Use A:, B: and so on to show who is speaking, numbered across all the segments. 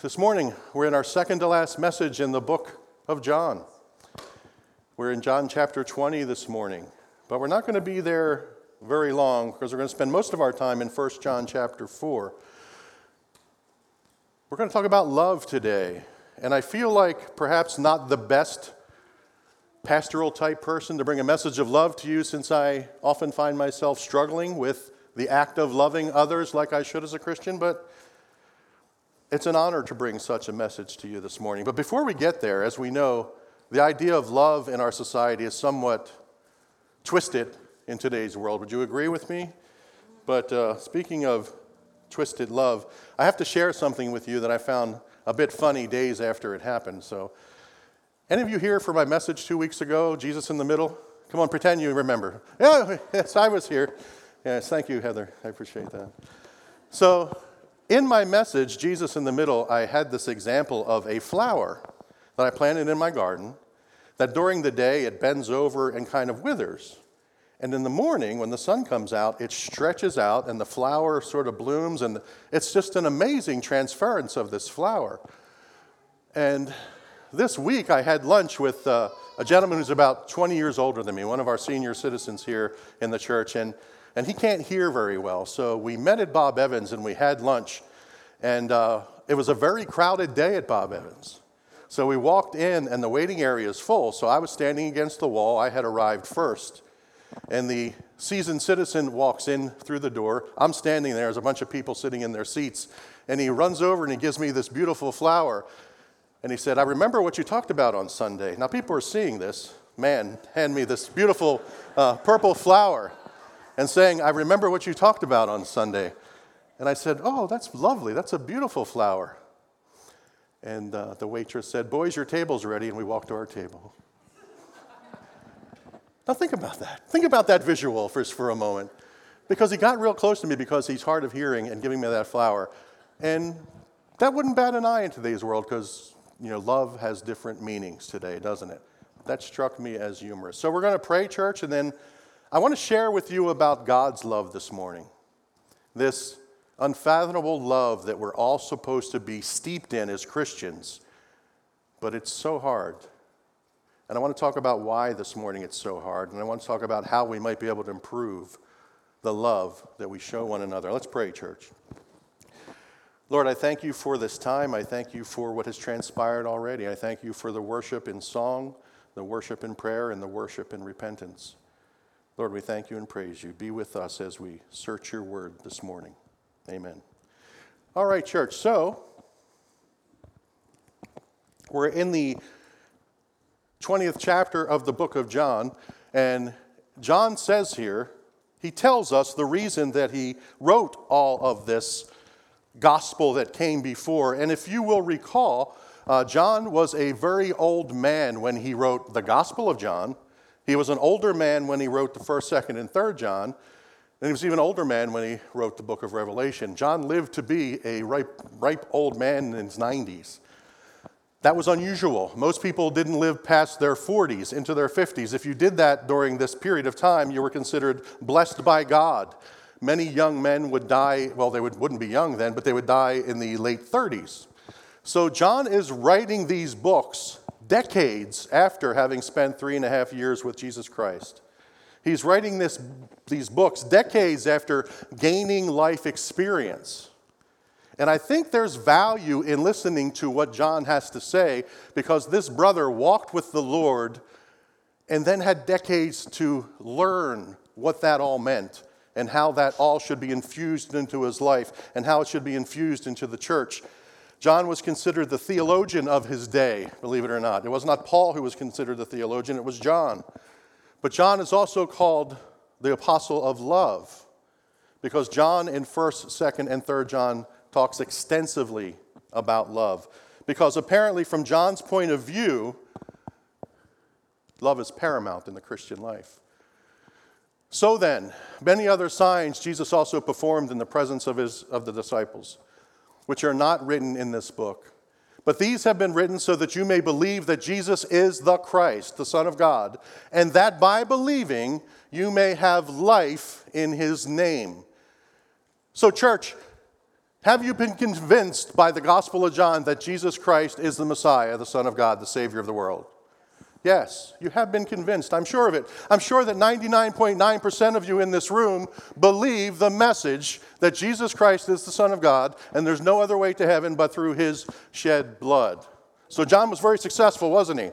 A: this morning we're in our second to last message in the book of John. We're in John chapter 20 this morning, but we're not going to be there very long because we're going to spend most of our time in 1 John chapter 4. We're going to talk about love today, and I feel like perhaps not the best pastoral type person to bring a message of love to you since I often find myself struggling with the act of loving others like I should as a Christian, but it's an honor to bring such a message to you this morning. But before we get there, as we know, the idea of love in our society is somewhat twisted in today's world. Would you agree with me? But uh, speaking of twisted love, I have to share something with you that I found a bit funny days after it happened. So, any of you here for my message two weeks ago, Jesus in the Middle? Come on, pretend you remember. Yeah, yes, I was here. Yes, thank you, Heather. I appreciate that. So, in my message, Jesus in the Middle, I had this example of a flower that I planted in my garden that during the day it bends over and kind of withers. And in the morning, when the sun comes out, it stretches out and the flower sort of blooms, and it's just an amazing transference of this flower. And this week, I had lunch with uh, a gentleman who's about 20 years older than me, one of our senior citizens here in the church. And and he can't hear very well. So we met at Bob Evans and we had lunch. And uh, it was a very crowded day at Bob Evans. So we walked in, and the waiting area is full. So I was standing against the wall. I had arrived first. And the seasoned citizen walks in through the door. I'm standing there. There's a bunch of people sitting in their seats. And he runs over and he gives me this beautiful flower. And he said, I remember what you talked about on Sunday. Now, people are seeing this. Man, hand me this beautiful uh, purple flower and saying, I remember what you talked about on Sunday. And I said, Oh, that's lovely. That's a beautiful flower. And uh, the waitress said, Boys, your table's ready. And we walked to our table. now, think about that. Think about that visual for, for a moment. Because he got real close to me because he's hard of hearing and giving me that flower. And that wouldn't bat an eye in today's world because, you know, love has different meanings today, doesn't it? That struck me as humorous. So we're going to pray, church, and then I want to share with you about God's love this morning. This unfathomable love that we're all supposed to be steeped in as Christians, but it's so hard. And I want to talk about why this morning it's so hard, and I want to talk about how we might be able to improve the love that we show one another. Let's pray, church. Lord, I thank you for this time. I thank you for what has transpired already. I thank you for the worship in song, the worship in prayer, and the worship in repentance. Lord, we thank you and praise you. Be with us as we search your word this morning. Amen. All right, church. So, we're in the 20th chapter of the book of John, and John says here, he tells us the reason that he wrote all of this gospel that came before. And if you will recall, uh, John was a very old man when he wrote the Gospel of John he was an older man when he wrote the 1st, 2nd, and 3rd John, and he was even older man when he wrote the book of Revelation. John lived to be a ripe, ripe old man in his 90s. That was unusual. Most people didn't live past their 40s into their 50s. If you did that during this period of time, you were considered blessed by God. Many young men would die, well, they would, wouldn't be young then, but they would die in the late 30s. So John is writing these books decades after having spent three and a half years with Jesus Christ. He's writing this, these books decades after gaining life experience. And I think there's value in listening to what John has to say because this brother walked with the Lord and then had decades to learn what that all meant and how that all should be infused into his life and how it should be infused into the church. John was considered the theologian of his day, believe it or not. It was not Paul who was considered the theologian, it was John. But John is also called the apostle of love because John in 1st, 2nd, and 3rd John talks extensively about love. Because apparently, from John's point of view, love is paramount in the Christian life. So then, many other signs Jesus also performed in the presence of, his, of the disciples which are not written in this book. But these have been written so that you may believe that Jesus is the Christ, the Son of God, and that by believing you may have life in his name. So, church, Have you been convinced by the Gospel of John that Jesus Christ is the Messiah, the Son of God, the Savior of the world? Yes, you have been convinced. I'm sure of it. I'm sure that 99.9% of you in this room believe the message that Jesus Christ is the Son of God and there's no other way to heaven but through his shed blood. So John was very successful, wasn't he?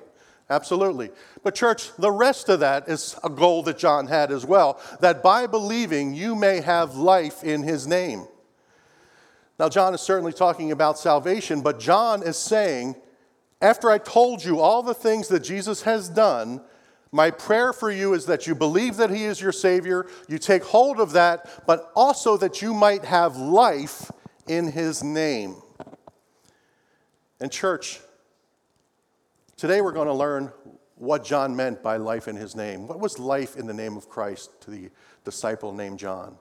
A: Absolutely. But, church, the rest of that is a goal that John had as well that by believing you may have life in his name. Now, John is certainly talking about salvation, but John is saying, after I told you all the things that Jesus has done, my prayer for you is that you believe that he is your Savior, you take hold of that, but also that you might have life in his name. And, church, Today we're going to learn what John meant by life in his name. What was life in the name of Christ to the disciple named John?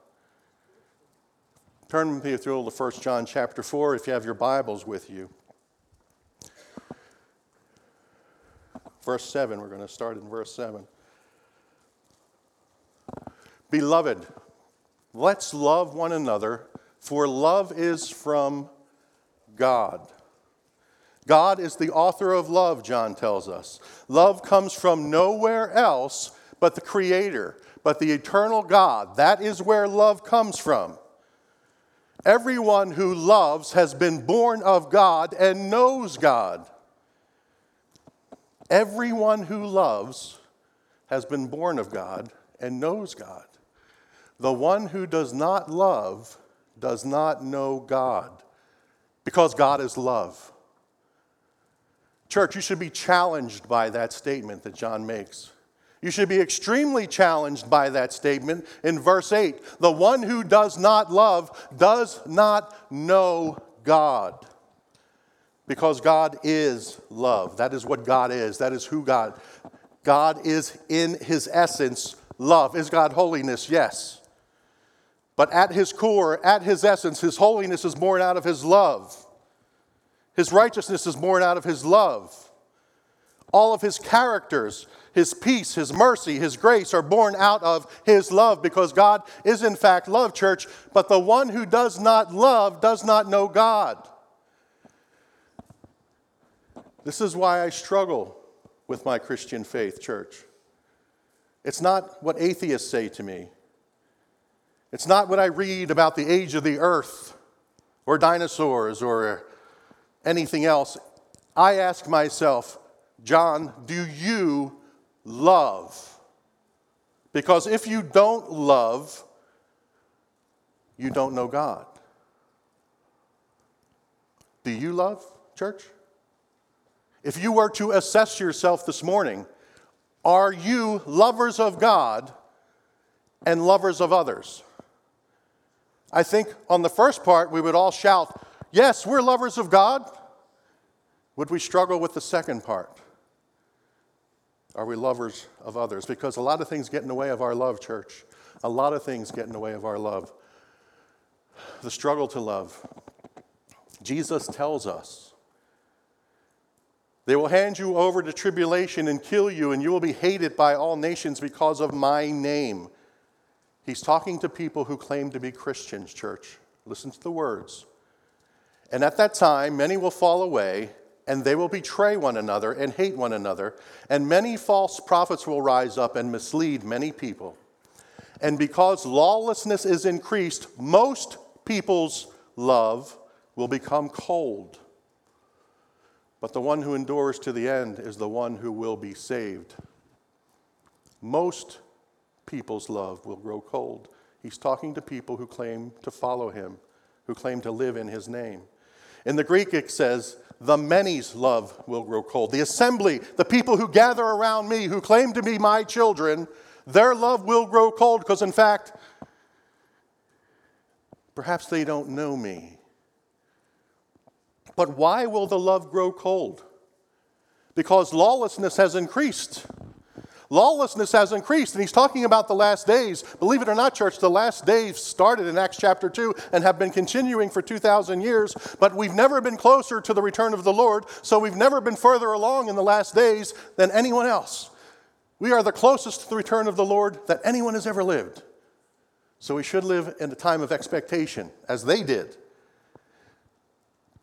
A: Turn with me through to 1 John chapter 4 if you have your Bibles with you. Verse 7, we're going to start in verse 7. Beloved, let's love one another, for love is from God. God is the author of love, John tells us. Love comes from nowhere else but the Creator, but the eternal God. That is where love comes from. Everyone who loves has been born of God and knows God. Everyone who loves has been born of God and knows God. The one who does not love does not know God because God is love. Church, you should be challenged by that statement that John makes. You should be extremely challenged by that statement in verse 8. The one who does not love does not know God. Because God is love. That is what God is. That is who God. God is in his essence love. Is God holiness? Yes. But at his core, at his essence, his holiness is born out of his love. His righteousness is born out of his love. All of his characters, his peace, his mercy, his grace are born out of his love because God is in fact love, church. But the one who does not love does not know God. This is why I struggle with my Christian faith, church. It's not what atheists say to me. It's not what I read about the age of the earth or dinosaurs or anything else, I ask myself, John, do you love? Because if you don't love, you don't know God. Do you love, church? If you were to assess yourself this morning, are you lovers of God and lovers of others? I think on the first part, we would all shout, Yes, we're lovers of God. Would we struggle with the second part? Are we lovers of others? Because a lot of things get in the way of our love, church. A lot of things get in the way of our love. The struggle to love. Jesus tells us they will hand you over to tribulation and kill you, and you will be hated by all nations because of my name. He's talking to people who claim to be Christians, church. Listen to the words. And at that time, many will fall away, and they will betray one another and hate one another, and many false prophets will rise up and mislead many people. And because lawlessness is increased, most people's love will become cold. But the one who endures to the end is the one who will be saved. Most people's love will grow cold. He's talking to people who claim to follow him, who claim to live in his name. In the Greek, it says, the many's love will grow cold. The assembly, the people who gather around me, who claim to be my children, their love will grow cold because, in fact, perhaps they don't know me. But why will the love grow cold? Because lawlessness has increased. Lawlessness has increased, and he's talking about the last days. Believe it or not, church, the last days started in Acts chapter 2 and have been continuing for 2,000 years, but we've never been closer to the return of the Lord, so we've never been further along in the last days than anyone else. We are the closest to the return of the Lord that anyone has ever lived. So we should live in a time of expectation, as they did.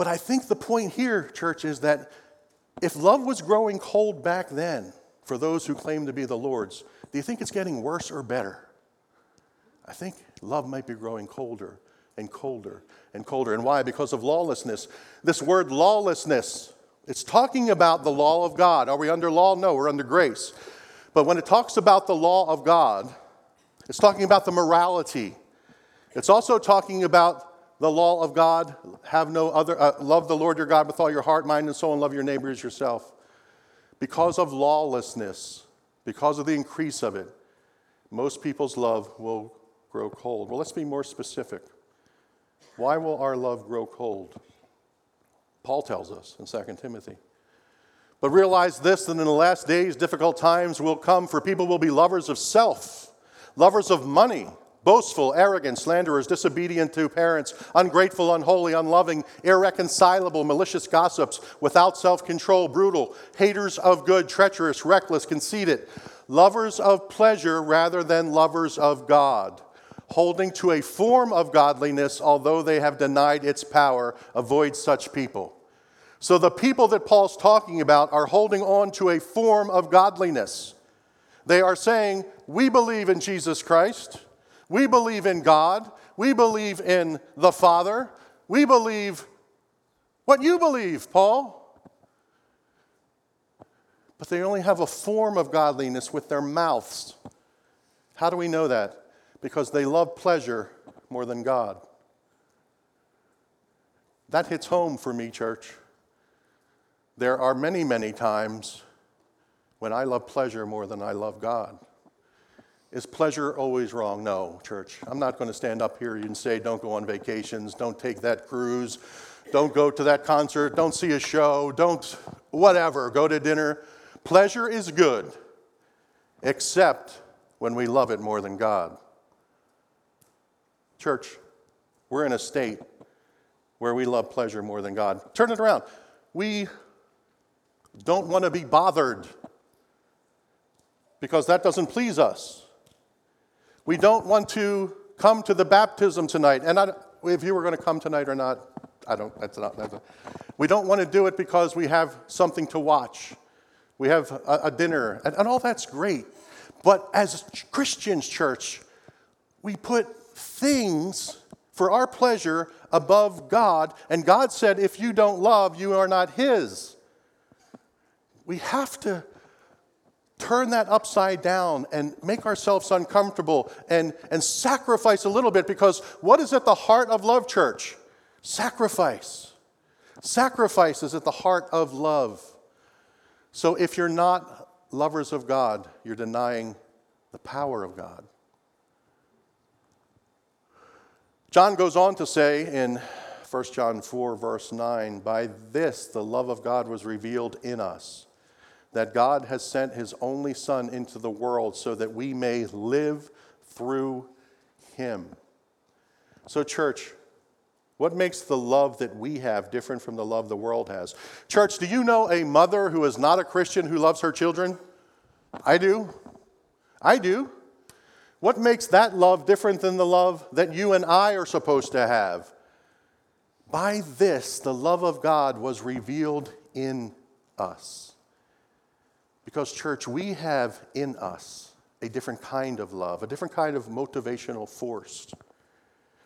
A: But I think the point here, church, is that if love was growing cold back then for those who claim to be the Lord's, do you think it's getting worse or better? I think love might be growing colder and colder and colder. And why? Because of lawlessness. This word lawlessness, it's talking about the law of God. Are we under law? No, we're under grace. But when it talks about the law of God, it's talking about the morality. It's also talking about the law of God. Have no other, uh, love the Lord your God with all your heart, mind, and soul, and love your neighbor as yourself. Because of lawlessness, because of the increase of it, most people's love will grow cold. Well, let's be more specific. Why will our love grow cold? Paul tells us in 2 Timothy. But realize this that in the last days, difficult times will come, for people will be lovers of self, lovers of money, boastful, arrogant, slanderers, disobedient to parents, ungrateful, unholy, unloving, irreconcilable, malicious gossips, without self control, brutal, haters of good, treacherous, reckless, conceited, lovers of pleasure rather than lovers of God holding to a form of godliness, although they have denied its power, avoid such people. So the people that Paul's talking about are holding on to a form of godliness. They are saying, We believe in Jesus Christ, we believe in God, we believe in the Father, we believe what you believe, Paul. But they only have a form of godliness with their mouths. How do we know that? because they love pleasure more than God. That hits home for me, church. There are many, many times when I love pleasure more than I love God. Is pleasure always wrong? No, church. I'm not going to stand up here and say, don't go on vacations, don't take that cruise, don't go to that concert, don't see a show, don't whatever, go to dinner. Pleasure is good, except when we love it more than God. Church, we're in a state where we love pleasure more than God. Turn it around. We don't want to be bothered because that doesn't please us. We don't want to come to the baptism tonight. And I, if you were going to come tonight or not, I don't, that's not, that's a, we don't want to do it because we have something to watch. We have a, a dinner, and, and all that's great. But as Christians, church, we put things for our pleasure above God. And God said, if you don't love, you are not His. We have to turn that upside down and make ourselves uncomfortable and, and sacrifice a little bit because what is at the heart of love, church? Sacrifice. Sacrifice is at the heart of love. So if you're not lovers of God, you're denying the power of God. John goes on to say in 1 John 4, verse 9, By this the love of God was revealed in us, that God has sent his only Son into the world so that we may live through him. So, church, what makes the love that we have different from the love the world has? Church, do you know a mother who is not a Christian who loves her children? I do. I do. What makes that love different than the love that you and I are supposed to have? By this, the love of God was revealed in us. Because, church, we have in us a different kind of love, a different kind of motivational force.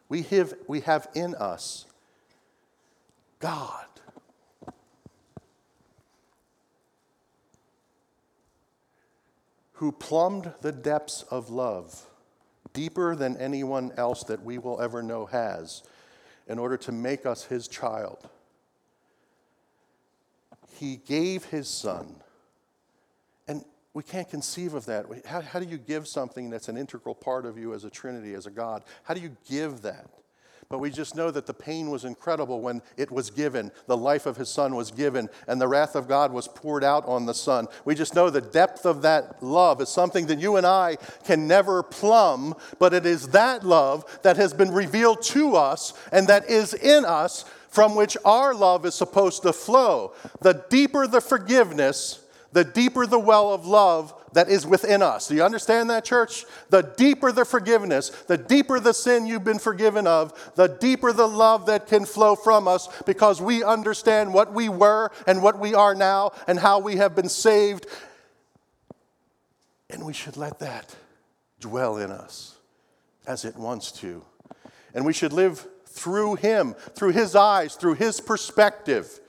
A: We have, we have in us God. who plumbed the depths of love deeper than anyone else that we will ever know has in order to make us his child. He gave his son. We can't conceive of that. How, how do you give something that's an integral part of you as a Trinity, as a God? How do you give that? But we just know that the pain was incredible when it was given, the life of his son was given, and the wrath of God was poured out on the son. We just know the depth of that love is something that you and I can never plumb, but it is that love that has been revealed to us and that is in us from which our love is supposed to flow. The deeper the forgiveness, the deeper the well of love, that is within us. Do you understand that, church? The deeper the forgiveness, the deeper the sin you've been forgiven of, the deeper the love that can flow from us because we understand what we were and what we are now and how we have been saved. And we should let that dwell in us as it wants to. And we should live through Him, through His eyes, through His perspective.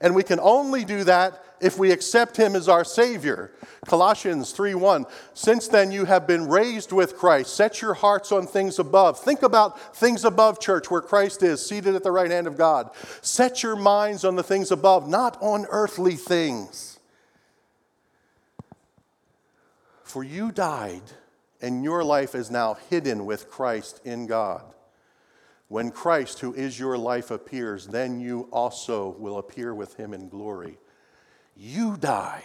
A: And we can only do that if we accept him as our savior. Colossians 3:1 Since then you have been raised with Christ set your hearts on things above. Think about things above church where Christ is seated at the right hand of God. Set your minds on the things above, not on earthly things. For you died and your life is now hidden with Christ in God. When Christ, who is your life, appears, then you also will appear with him in glory. You died.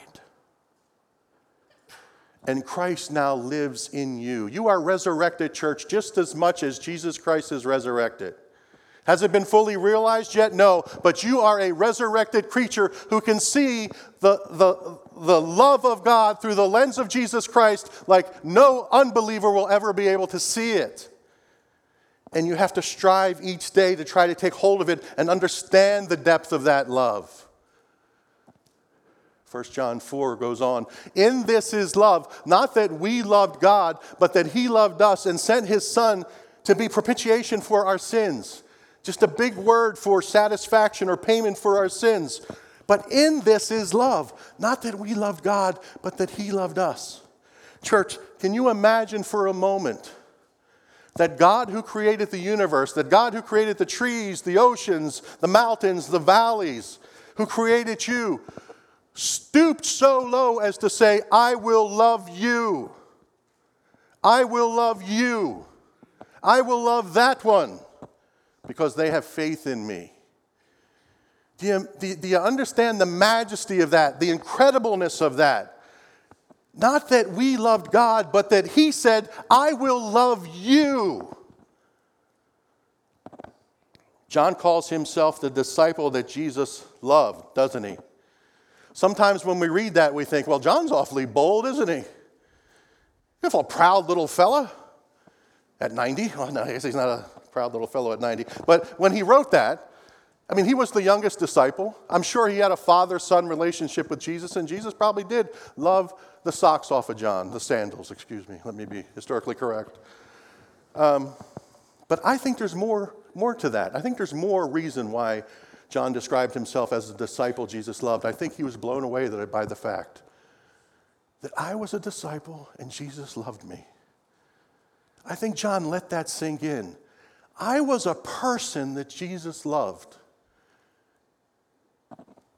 A: And Christ now lives in you. You are resurrected, church, just as much as Jesus Christ is resurrected. Has it been fully realized yet? No. But you are a resurrected creature who can see the, the, the love of God through the lens of Jesus Christ like no unbeliever will ever be able to see it. And you have to strive each day to try to take hold of it and understand the depth of that love. 1 John 4 goes on, In this is love, not that we loved God, but that He loved us and sent His Son to be propitiation for our sins. Just a big word for satisfaction or payment for our sins. But in this is love, not that we loved God, but that He loved us. Church, can you imagine for a moment that God who created the universe, that God who created the trees, the oceans, the mountains, the valleys, who created you, stooped so low as to say, I will love you. I will love you. I will love that one because they have faith in me. Do you, do, you, understand the majesty of that, the incredibleness of that? Not that we loved God, but that He said, I will love you. John calls himself the disciple that Jesus loved, doesn't he? Sometimes when we read that, we think, well, John's awfully bold, isn't he? He's a proud little fella at 90. Well, no, I guess he's not a proud little fellow at 90. But when he wrote that, I mean, he was the youngest disciple. I'm sure he had a father son relationship with Jesus, and Jesus probably did love the socks off of John, the sandals, excuse me. Let me be historically correct. Um, but I think there's more, more to that. I think there's more reason why John described himself as a disciple Jesus loved. I think he was blown away by the fact that I was a disciple and Jesus loved me. I think John let that sink in. I was a person that Jesus loved.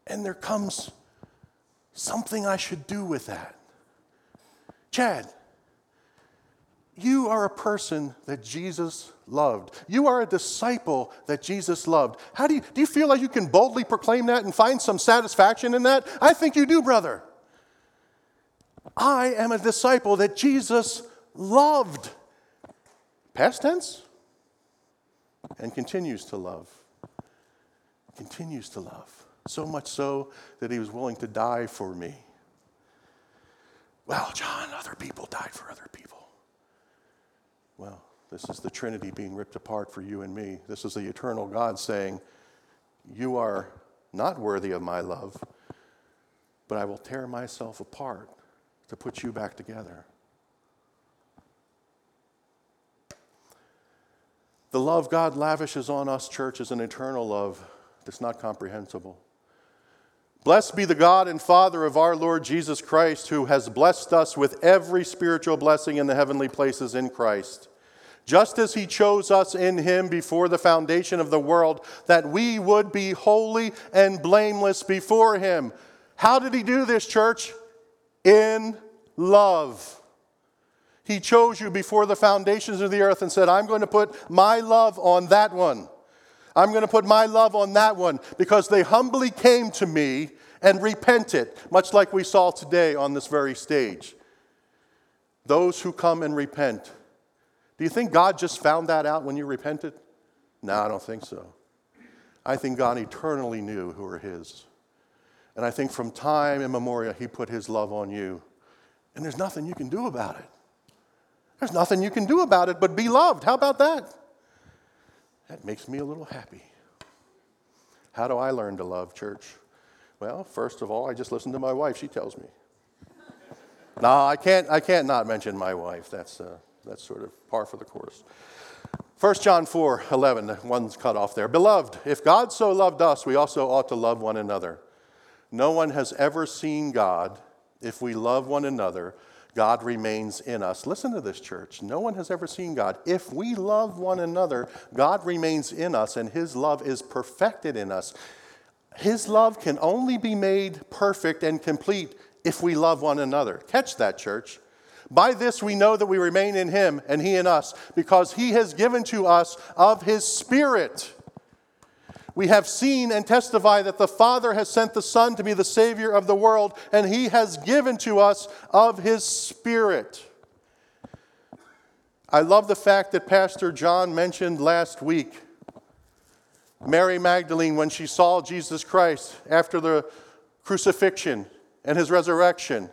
A: And there comes something I should do with that. Chad, you are a person that Jesus loved. You are a disciple that Jesus loved. How do you, do you feel like you can boldly proclaim that and find some satisfaction in that? I think you do, brother. I am a disciple that Jesus loved. Past tense. And continues to love. Continues to love. So much so that he was willing to die for me. Well, John, other people died for other people. Well, this is the Trinity being ripped apart for you and me. This is the eternal God saying, You are not worthy of my love, but I will tear myself apart to put you back together. The love God lavishes on us, church, is an eternal love that's not comprehensible. Blessed be the God and Father of our Lord Jesus Christ, who has blessed us with every spiritual blessing in the heavenly places in Christ just as he chose us in him before the foundation of the world, that we would be holy and blameless before him. How did he do this, church? In love. He chose you before the foundations of the earth and said, I'm going to put my love on that one. I'm going to put my love on that one because they humbly came to me and repented, much like we saw today on this very stage. Those who come and repent do you think God just found that out when you repented? No, I don't think so. I think God eternally knew who were His. And I think from time immemorial, He put His love on you. And there's nothing you can do about it. There's nothing you can do about it but be loved. How about that? That makes me a little happy. How do I learn to love, church? Well, first of all, I just listen to my wife. She tells me. no, I can't, I can't not mention my wife. That's, uh, that's sort of par for the course. 1 John 4 11, one's cut off there. Beloved, if God so loved us, we also ought to love one another. No one has ever seen God. If we love one another, God remains in us. Listen to this, church. No one has ever seen God. If we love one another, God remains in us, and his love is perfected in us. His love can only be made perfect and complete if we love one another. Catch that, church. By this we know that we remain in him and he in us, because he has given to us of his Spirit. We have seen and testify that the Father has sent the Son to be the Savior of the world, and he has given to us of his Spirit. I love the fact that Pastor John mentioned last week Mary Magdalene, when she saw Jesus Christ after the crucifixion and his resurrection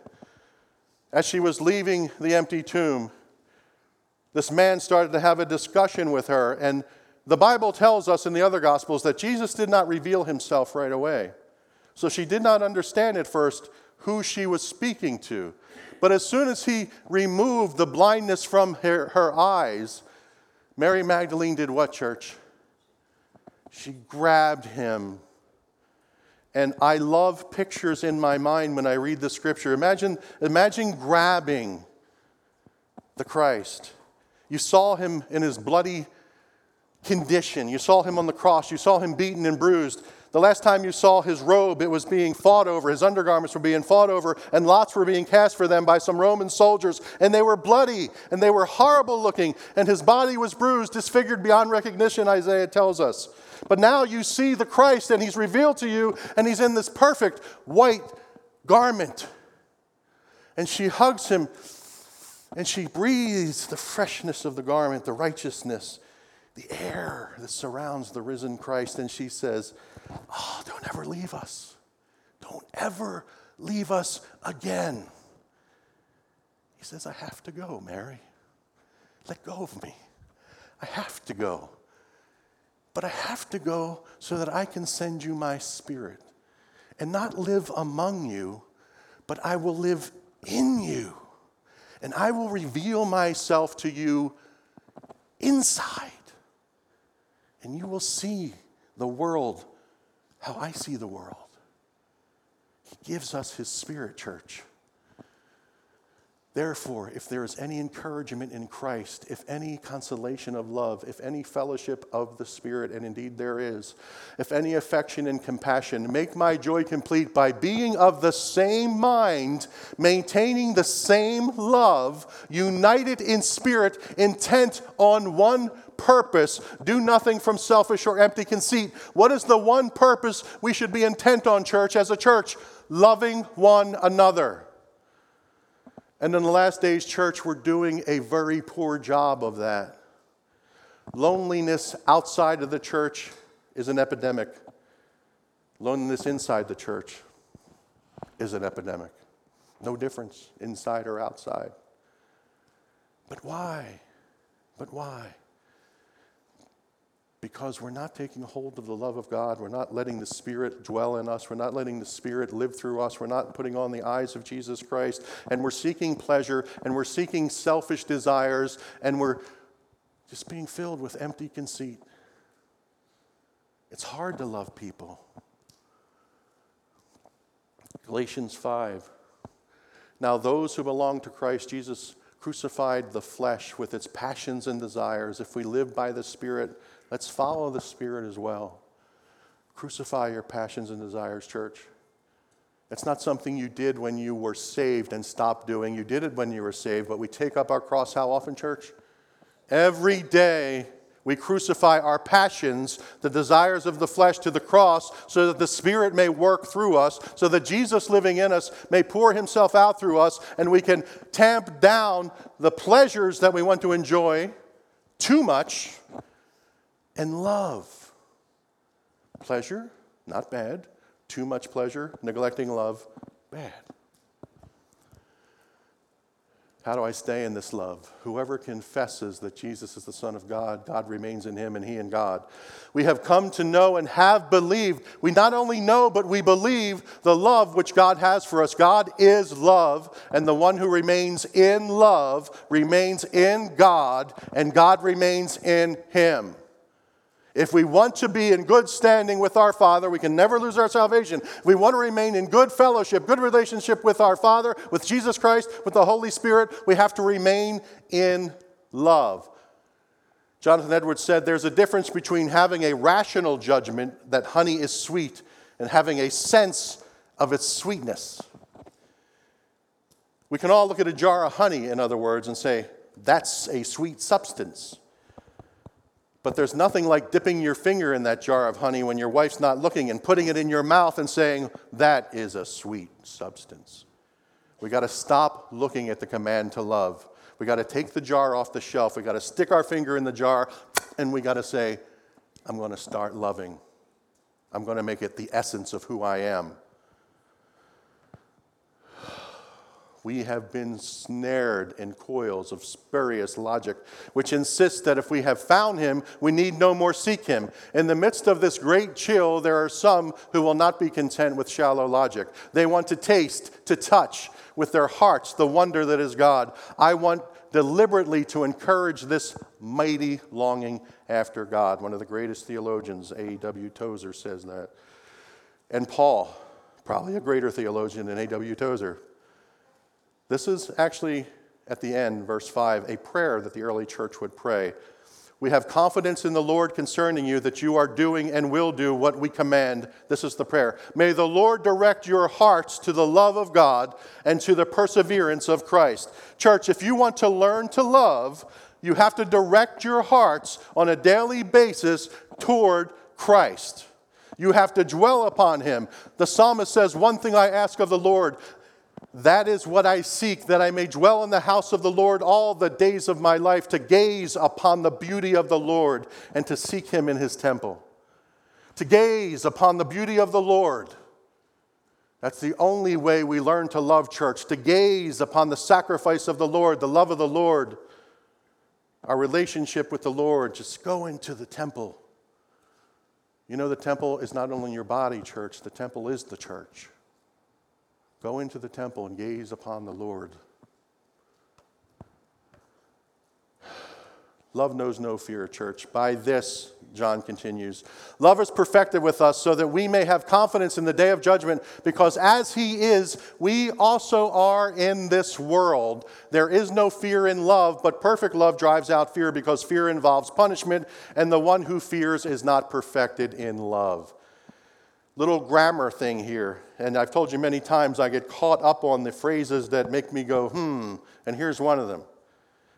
A: as she was leaving the empty tomb, this man started to have a discussion with her. And the Bible tells us in the other Gospels that Jesus did not reveal himself right away. So she did not understand at first who she was speaking to. But as soon as he removed the blindness from her, her eyes, Mary Magdalene did what, church? She grabbed him and I love pictures in my mind when I read the scripture. Imagine, imagine grabbing the Christ. You saw him in his bloody condition. You saw him on the cross. You saw him beaten and bruised. The last time you saw his robe, it was being fought over. His undergarments were being fought over, and lots were being cast for them by some Roman soldiers. And they were bloody, and they were horrible looking, and his body was bruised, disfigured beyond recognition, Isaiah tells us. But now you see the Christ, and he's revealed to you, and he's in this perfect white garment. And she hugs him, and she breathes the freshness of the garment, the righteousness, the air that surrounds the risen Christ. And she says, Oh, don't ever leave us. Don't ever leave us again. He says, I have to go, Mary. Let go of me. I have to go. But I have to go so that I can send you my spirit and not live among you, but I will live in you. And I will reveal myself to you inside. And you will see the world how I see the world. He gives us His Spirit, church. Therefore, if there is any encouragement in Christ, if any consolation of love, if any fellowship of the Spirit, and indeed there is, if any affection and compassion, make my joy complete by being of the same mind, maintaining the same love, united in spirit, intent on one purpose. Do nothing from selfish or empty conceit. What is the one purpose we should be intent on, church, as a church? Loving one another. And in the last days, church, we're doing a very poor job of that. Loneliness outside of the church is an epidemic. Loneliness inside the church is an epidemic. No difference inside or outside. But why? But why? Because we're not taking hold of the love of God. We're not letting the Spirit dwell in us. We're not letting the Spirit live through us. We're not putting on the eyes of Jesus Christ. And we're seeking pleasure and we're seeking selfish desires and we're just being filled with empty conceit. It's hard to love people. Galatians 5. Now, those who belong to Christ Jesus crucified the flesh with its passions and desires. If we live by the Spirit, Let's follow the Spirit as well. Crucify your passions and desires, church. It's not something you did when you were saved and stopped doing. You did it when you were saved, but we take up our cross how often, church? Every day we crucify our passions, the desires of the flesh to the cross, so that the Spirit may work through us, so that Jesus living in us may pour Himself out through us, and we can tamp down the pleasures that we want to enjoy too much and love. Pleasure, not bad. Too much pleasure, neglecting love, bad. How do I stay in this love? Whoever confesses that Jesus is the Son of God, God remains in him and he in God. We have come to know and have believed. We not only know, but we believe the love which God has for us. God is love, and the one who remains in love remains in God, and God remains in him. If we want to be in good standing with our Father, we can never lose our salvation. If we want to remain in good fellowship, good relationship with our Father, with Jesus Christ, with the Holy Spirit, we have to remain in love. Jonathan Edwards said there's a difference between having a rational judgment that honey is sweet and having a sense of its sweetness. We can all look at a jar of honey, in other words, and say, that's a sweet substance. But there's nothing like dipping your finger in that jar of honey when your wife's not looking and putting it in your mouth and saying, That is a sweet substance. We got to stop looking at the command to love. We got to take the jar off the shelf. We got to stick our finger in the jar and we got to say, I'm going to start loving. I'm going to make it the essence of who I am. We have been snared in coils of spurious logic, which insists that if we have found him, we need no more seek him. In the midst of this great chill, there are some who will not be content with shallow logic. They want to taste, to touch with their hearts the wonder that is God. I want deliberately to encourage this mighty longing after God. One of the greatest theologians, A.W. Tozer, says that. And Paul, probably a greater theologian than A.W. Tozer, this is actually at the end, verse 5, a prayer that the early church would pray. We have confidence in the Lord concerning you that you are doing and will do what we command. This is the prayer. May the Lord direct your hearts to the love of God and to the perseverance of Christ. Church, if you want to learn to love, you have to direct your hearts on a daily basis toward Christ. You have to dwell upon him. The psalmist says, One thing I ask of the Lord, that is what I seek, that I may dwell in the house of the Lord all the days of my life, to gaze upon the beauty of the Lord and to seek him in his temple. To gaze upon the beauty of the Lord. That's the only way we learn to love church, to gaze upon the sacrifice of the Lord, the love of the Lord, our relationship with the Lord. Just go into the temple. You know, the temple is not only your body, church, the temple is the church. Go into the temple and gaze upon the Lord. Love knows no fear, church. By this, John continues, love is perfected with us so that we may have confidence in the day of judgment, because as he is, we also are in this world. There is no fear in love, but perfect love drives out fear, because fear involves punishment, and the one who fears is not perfected in love little grammar thing here. And I've told you many times I get caught up on the phrases that make me go, hmm. And here's one of them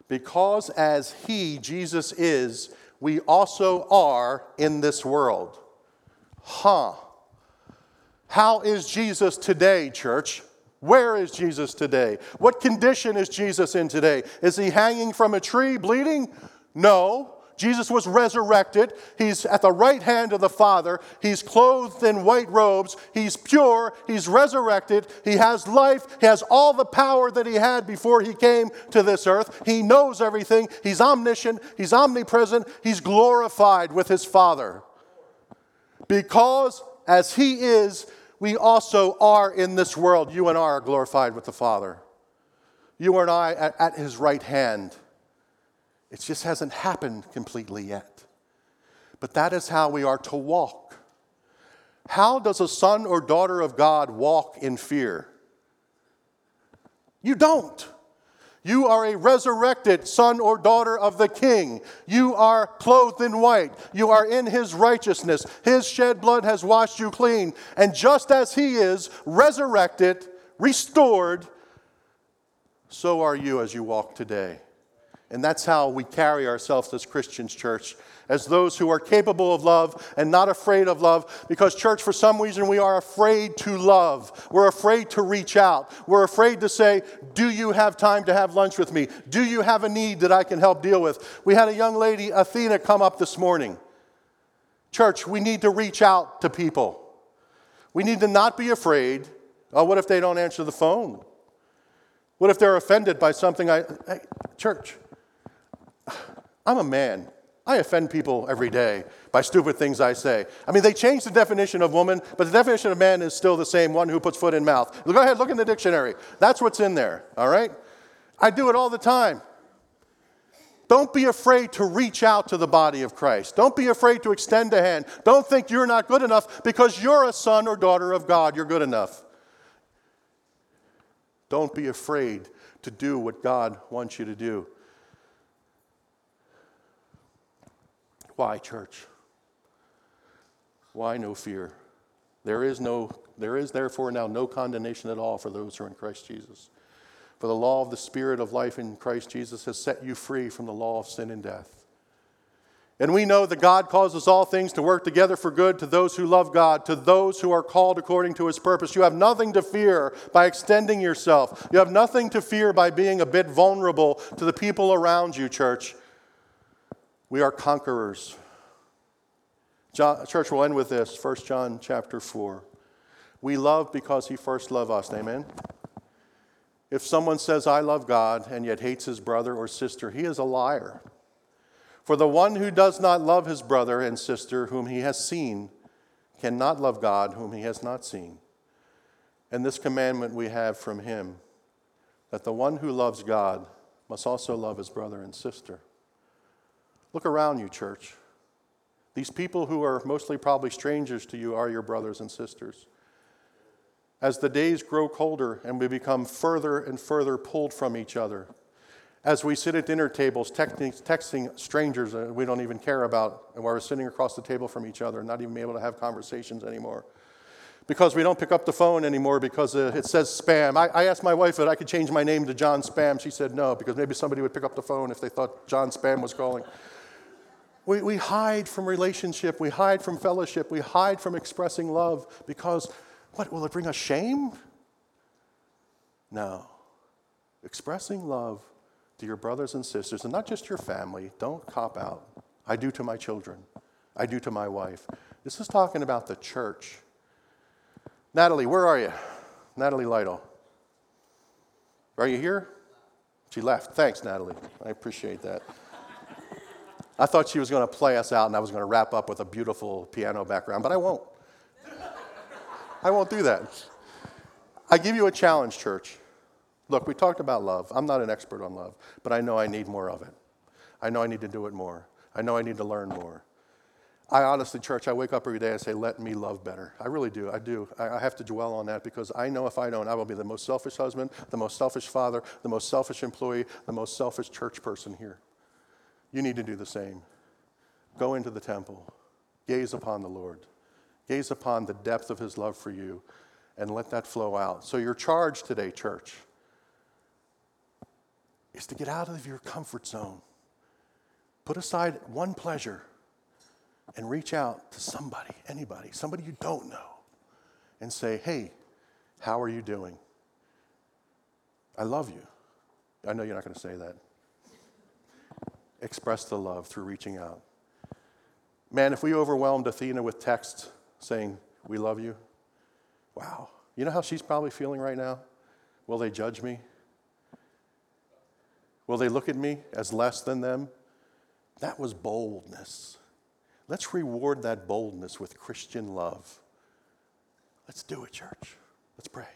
A: Because as He, Jesus, is, we also are in this world. Huh. How is Jesus today, church? Where is Jesus today? What condition is Jesus in today? Is he hanging from a tree bleeding? No. Jesus was resurrected. He's at the right hand of the Father. He's clothed in white robes. He's pure. He's resurrected. He has life. He has all the power that he had before he came to this earth. He knows everything. He's omniscient. He's omnipresent. He's glorified with his Father. Because as he is, we also are in this world. You and I are glorified with the Father. You and I at, at his right hand. It just hasn't happened completely yet. But that is how we are to walk. How does a son or daughter of God walk in fear? You don't. You are a resurrected son or daughter of the King. You are clothed in white. You are in his righteousness. His shed blood has washed you clean. And just as he is resurrected, restored, so are you as you walk today. And that's how we carry ourselves as Christians, church, as those who are capable of love and not afraid of love. Because, church, for some reason, we are afraid to love. We're afraid to reach out. We're afraid to say, Do you have time to have lunch with me? Do you have a need that I can help deal with? We had a young lady, Athena, come up this morning. Church, we need to reach out to people. We need to not be afraid. Oh, what if they don't answer the phone? What if they're offended by something I, hey, church, I'm a man. I offend people every day by stupid things I say. I mean, they changed the definition of woman, but the definition of man is still the same one who puts foot in mouth. Go ahead, look in the dictionary. That's what's in there, all right? I do it all the time. Don't be afraid to reach out to the body of Christ. Don't be afraid to extend a hand. Don't think you're not good enough because you're a son or daughter of God. You're good enough. Don't be afraid to do what God wants you to do. Why, church? Why no fear? There is no there is therefore now no condemnation at all for those who are in Christ Jesus. For the law of the Spirit of life in Christ Jesus has set you free from the law of sin and death. And we know that God causes all things to work together for good to those who love God, to those who are called according to his purpose. You have nothing to fear by extending yourself. You have nothing to fear by being a bit vulnerable to the people around you, church. We are conquerors. John, church will end with this 1 John chapter 4. We love because he first loved us. Amen. If someone says, I love God, and yet hates his brother or sister, he is a liar. For the one who does not love his brother and sister whom he has seen cannot love God whom he has not seen. And this commandment we have from him that the one who loves God must also love his brother and sister. Look around you, church. These people who are mostly probably strangers to you are your brothers and sisters. As the days grow colder and we become further and further pulled from each other, as we sit at dinner tables texting, strangers that we don't even care about, and while we're sitting across the table from each other, not even able to have conversations anymore. Because we don't pick up the phone anymore because uh, it says spam. I, I asked my wife if I could change my name to John Spam. She said no, because maybe somebody would pick up the phone if they thought John Spam was calling. We, we hide from relationship, we hide from fellowship, we hide from expressing love because what? Will it bring us shame? No. Expressing love to your brothers and sisters, and not just your family, don't cop out. I do to my children, I do to my wife. This is talking about the church. Natalie, where are you? Natalie Lytle. Are you here? She left. Thanks, Natalie. I appreciate that. I thought she was going to play us out and I was going to wrap up with a beautiful piano background, but I won't. I won't do that. I give you a challenge, church. Look, we talked about love. I'm not an expert on love, but I know I need more of it. I know I need to do it more. I know I need to learn more. I honestly, church, I wake up every day and say, let me love better. I really do. I do. I, have to dwell on that because I know if I don't, I will be the most selfish husband, the most selfish father, the most selfish employee, the most selfish church person here. You need to do the same. Go into the temple, gaze upon the Lord, gaze upon the depth of his love for you, and let that flow out. So, your charge today, church, is to get out of your comfort zone. Put aside one pleasure and reach out to somebody, anybody, somebody you don't know, and say, hey, how are you doing? I love you. I know you're not going to say that. Express the love through reaching out. Man, if we overwhelmed Athena with texts saying, We love you, wow. You know how she's probably feeling right now? Will they judge me? Will they look at me as less than them? That was boldness. Let's reward that boldness with Christian love. Let's do it, church. Let's pray.